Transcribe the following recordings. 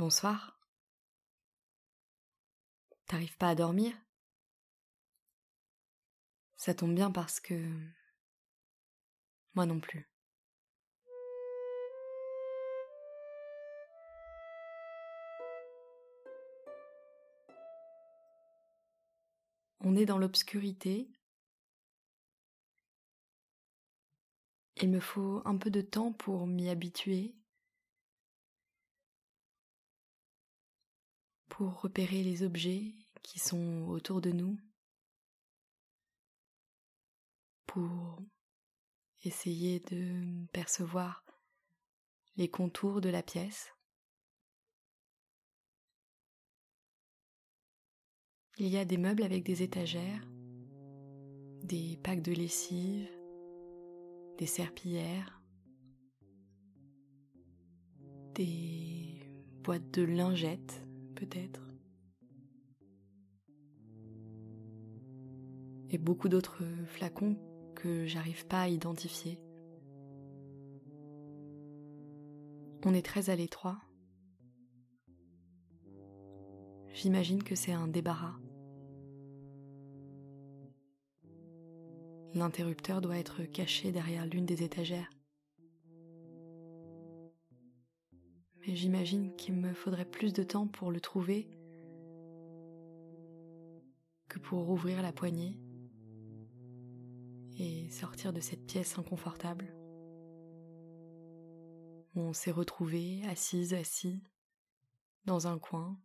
Bonsoir. T'arrives pas à dormir? Ça tombe bien parce que... Moi non plus. On est dans l'obscurité. Il me faut un peu de temps pour m'y habituer, pour repérer les objets qui sont autour de nous, pour essayer de percevoir les contours de la pièce. Il y a des meubles avec des étagères, des packs de lessive, des serpillères, des boîtes de lingettes et beaucoup d'autres flacons que j'arrive pas à identifier. On est très à l'étroit. J'imagine que c'est un débarras. L'interrupteur doit être caché derrière l'une des étagères. J'imagine qu'il me faudrait plus de temps pour le trouver que pour ouvrir la poignée et sortir de cette pièce inconfortable on s'est retrouvé assise, assis, dans un coin,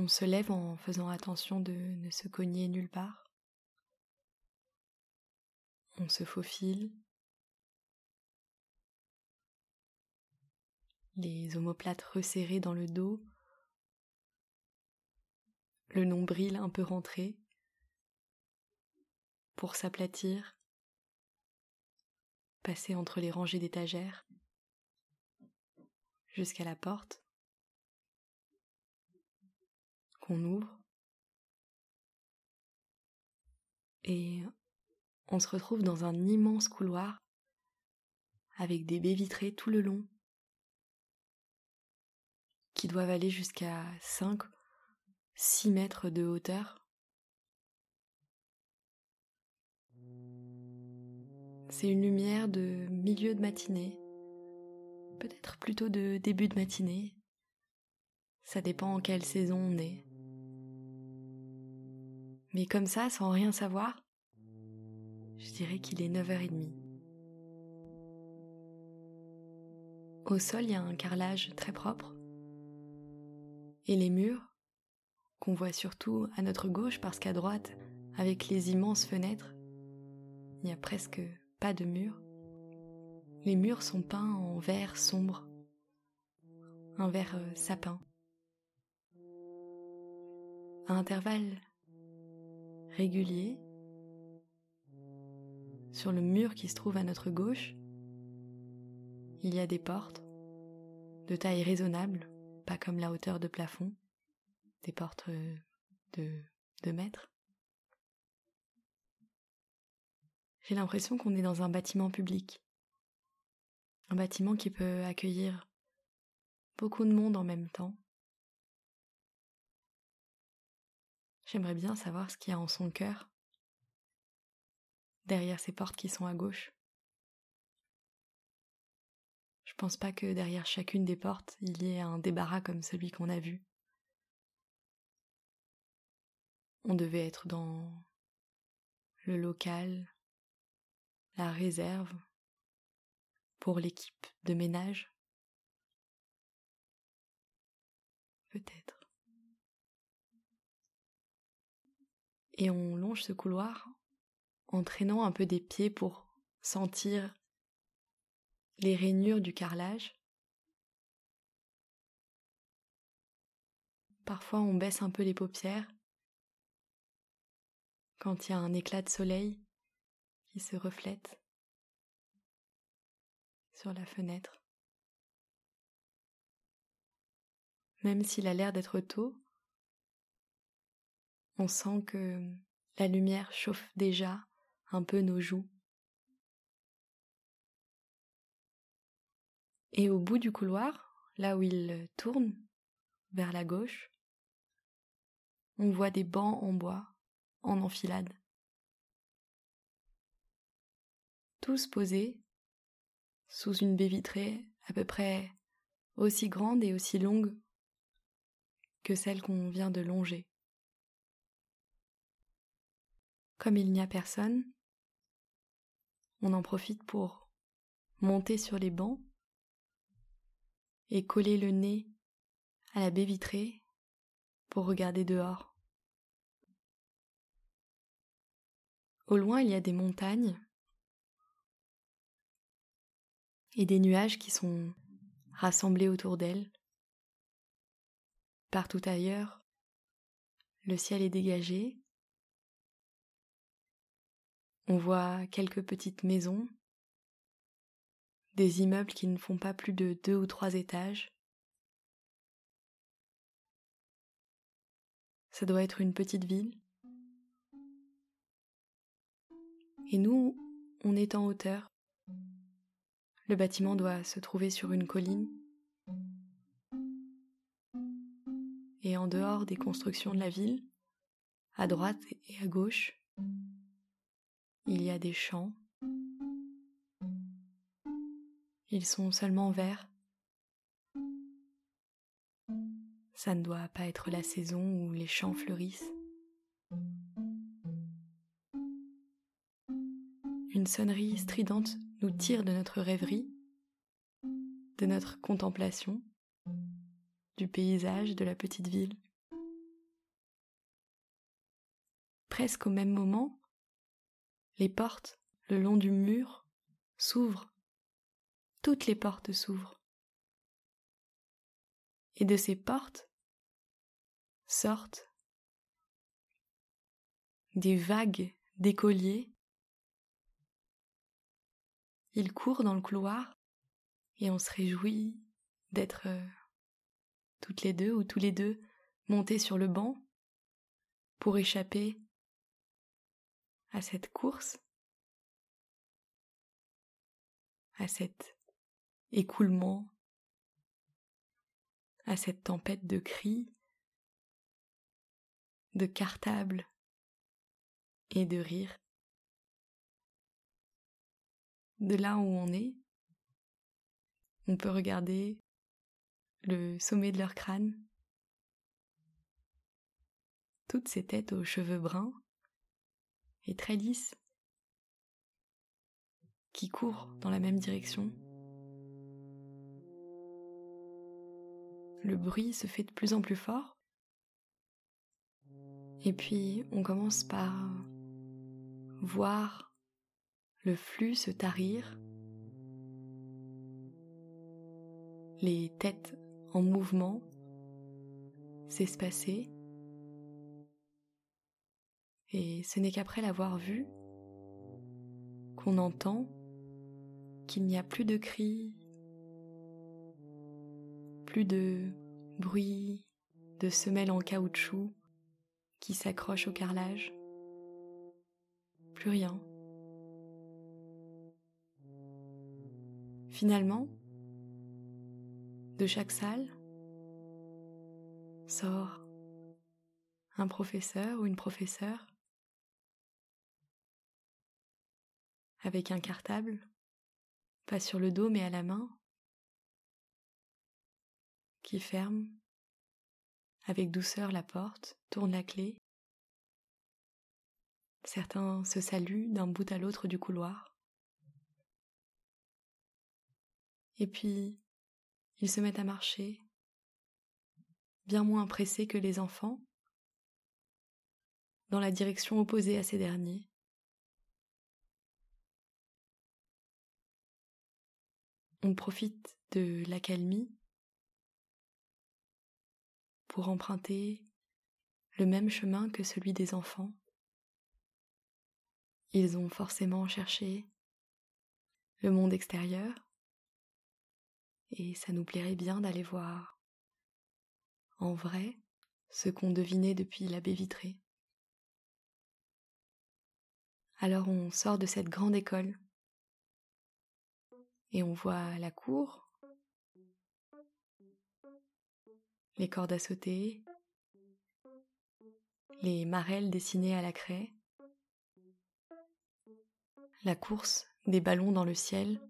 On se lève en faisant attention de ne se cogner nulle part. On se faufile. Les omoplates resserrées dans le dos. Le nombril un peu rentré. Pour s'aplatir, passer entre les rangées d'étagères. Jusqu'à la porte. Qu'on ouvre. Et on se retrouve dans un immense couloir avec des baies vitrées tout le long qui doivent aller jusqu'à 5, 6 mètres de hauteur. C'est une lumière de milieu de matinée, peut-être plutôt de début de matinée. Ça dépend en quelle saison on est. Mais comme ça, sans rien savoir, je dirais qu'il est 9h30. Au sol, il y a un carrelage très propre. Et les murs, qu'on voit surtout à notre gauche parce qu'à droite, avec les immenses fenêtres, il n'y a presque pas de murs. Les murs sont peints en vert sombre, un vert euh, sapin. À intervalles régulier sur le mur qui se trouve à notre gauche, il y a des portes de taille raisonnable, pas comme la hauteur de plafond, des portes de 2 mètres. J'ai l'impression qu'on est dans un bâtiment public, un bâtiment qui peut accueillir beaucoup de monde en même temps. J'aimerais bien savoir ce qu'il y a en son cœur, derrière ces portes qui sont à gauche. Je pense pas que derrière chacune des portes il y ait un débarras comme celui qu'on a vu. On devait être dans le local, la réserve pour l'équipe de ménage. Peut-être. et on longe ce couloir en traînant un peu des pieds pour sentir les rainures du carrelage. Parfois on baisse un peu les paupières quand il y a un éclat de soleil qui se reflète sur la fenêtre. Même s'il a l'air d'être tôt, on sent que la lumière chauffe déjà un peu nos joues. Et au bout du couloir, là où il tourne, vers la gauche, on voit des bancs en bois, en enfilade. Tous posés sous une baie vitrée à peu près aussi grande et aussi longue que celle qu'on vient de longer. Comme il n'y a personne, on en profite pour monter sur les bancs et coller le nez à la baie vitrée pour regarder dehors. Au loin, il y a des montagnes et des nuages qui sont rassemblés autour d'elles. Partout ailleurs, le ciel est dégagé. On voit quelques petites maisons, des immeubles qui ne font pas plus de deux ou trois étages. Ça doit être une petite ville. Et nous, on est en hauteur. Le bâtiment doit se trouver sur une colline. Et en dehors des constructions de la ville, à droite et à gauche, il y a des champs. Ils sont seulement verts. Ça ne doit pas être la saison où les champs fleurissent. Une sonnerie stridente nous tire de notre rêverie, de notre contemplation, du paysage de la petite ville. Presque au même moment, les portes le long du mur s'ouvrent. Toutes les portes s'ouvrent. Et de ces portes sortent des vagues d'écoliers il court dans le couloir et on se réjouit d'être euh, toutes les deux ou tous les deux montés sur le banc pour échapper à cette course, à cet écoulement, à cette tempête de cris, de cartables et de rires de là où on est, on peut regarder le sommet de leur crâne, toutes ces têtes aux cheveux bruns et très lisses qui courent dans la même direction. Le bruit se fait de plus en plus fort. Et puis on commence par voir le flux se tarir, les têtes en mouvement s'espacer, et ce n'est qu'après l'avoir vu qu'on entend qu'il n'y a plus de cris, plus de bruit de semelles en caoutchouc qui s'accrochent au carrelage, plus rien. Finalement, de chaque salle sort un professeur ou une professeure avec un cartable, pas sur le dos mais à la main, qui ferme avec douceur la porte, tourne la clé. Certains se saluent d'un bout à l'autre du couloir. Et puis, ils se mettent à marcher, bien moins pressés que les enfants, dans la direction opposée à ces derniers. On profite de l'accalmie emprunter le même chemin que celui des enfants. Ils ont forcément cherché le monde extérieur, et ça nous plairait bien d'aller voir en vrai ce qu'on devinait depuis la baie vitrée. Alors on sort de cette grande école et on voit la cour les cordes à sauter, les marelles dessinées à la craie, la course des ballons dans le ciel,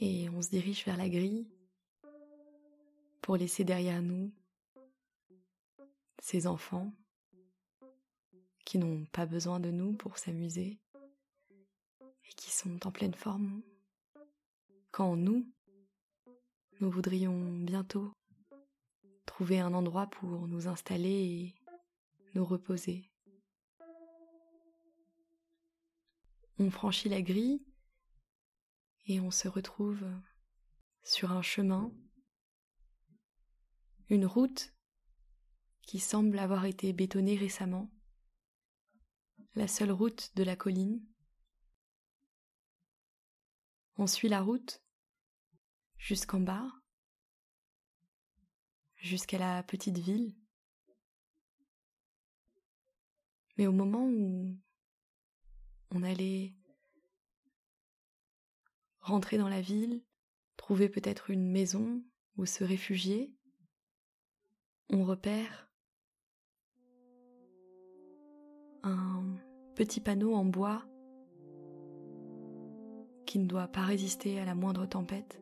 et on se dirige vers la grille pour laisser derrière nous ces enfants qui n'ont pas besoin de nous pour s'amuser et qui sont en pleine forme quand nous, nous voudrions bientôt trouver un endroit pour nous installer et nous reposer. On franchit la grille et on se retrouve sur un chemin, une route qui semble avoir été bétonnée récemment, la seule route de la colline. On suit la route jusqu'en bas, jusqu'à la petite ville. Mais au moment où on allait rentrer dans la ville, trouver peut-être une maison où se réfugier, on repère un petit panneau en bois qui ne doit pas résister à la moindre tempête.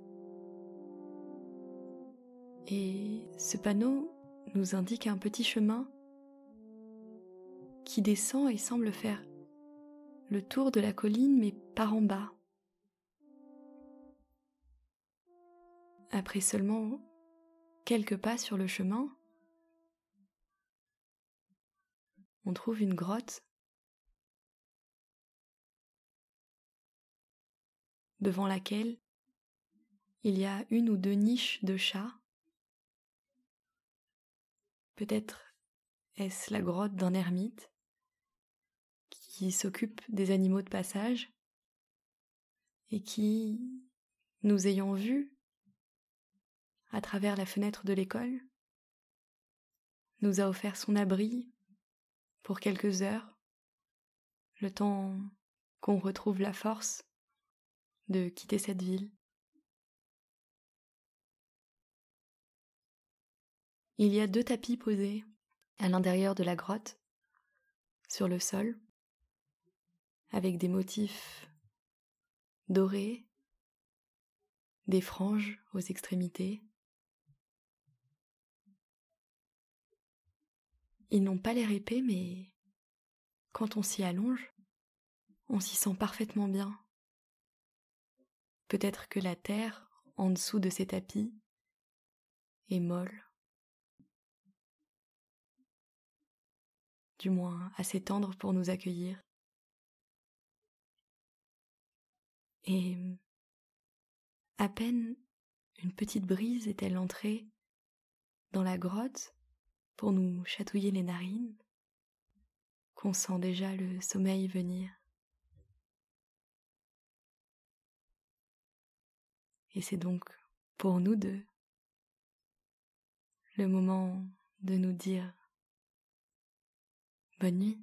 Et ce panneau nous indique un petit chemin qui descend et semble faire le tour de la colline mais par en bas. Après seulement quelques pas sur le chemin, on trouve une grotte devant laquelle il y a une ou deux niches de chats. Peut-être est-ce la grotte d'un ermite qui s'occupe des animaux de passage et qui, nous ayant vus à travers la fenêtre de l'école, nous a offert son abri pour quelques heures, le temps qu'on retrouve la force de quitter cette ville. Il y a deux tapis posés à l'intérieur de la grotte, sur le sol, avec des motifs dorés, des franges aux extrémités. Ils n'ont pas l'air épais, mais quand on s'y allonge, on s'y sent parfaitement bien. Peut-être que la terre, en dessous de ces tapis, est molle. Moins assez tendre pour nous accueillir. Et à peine une petite brise est-elle entrée dans la grotte pour nous chatouiller les narines qu'on sent déjà le sommeil venir. Et c'est donc pour nous deux le moment de nous dire Bonne nuit.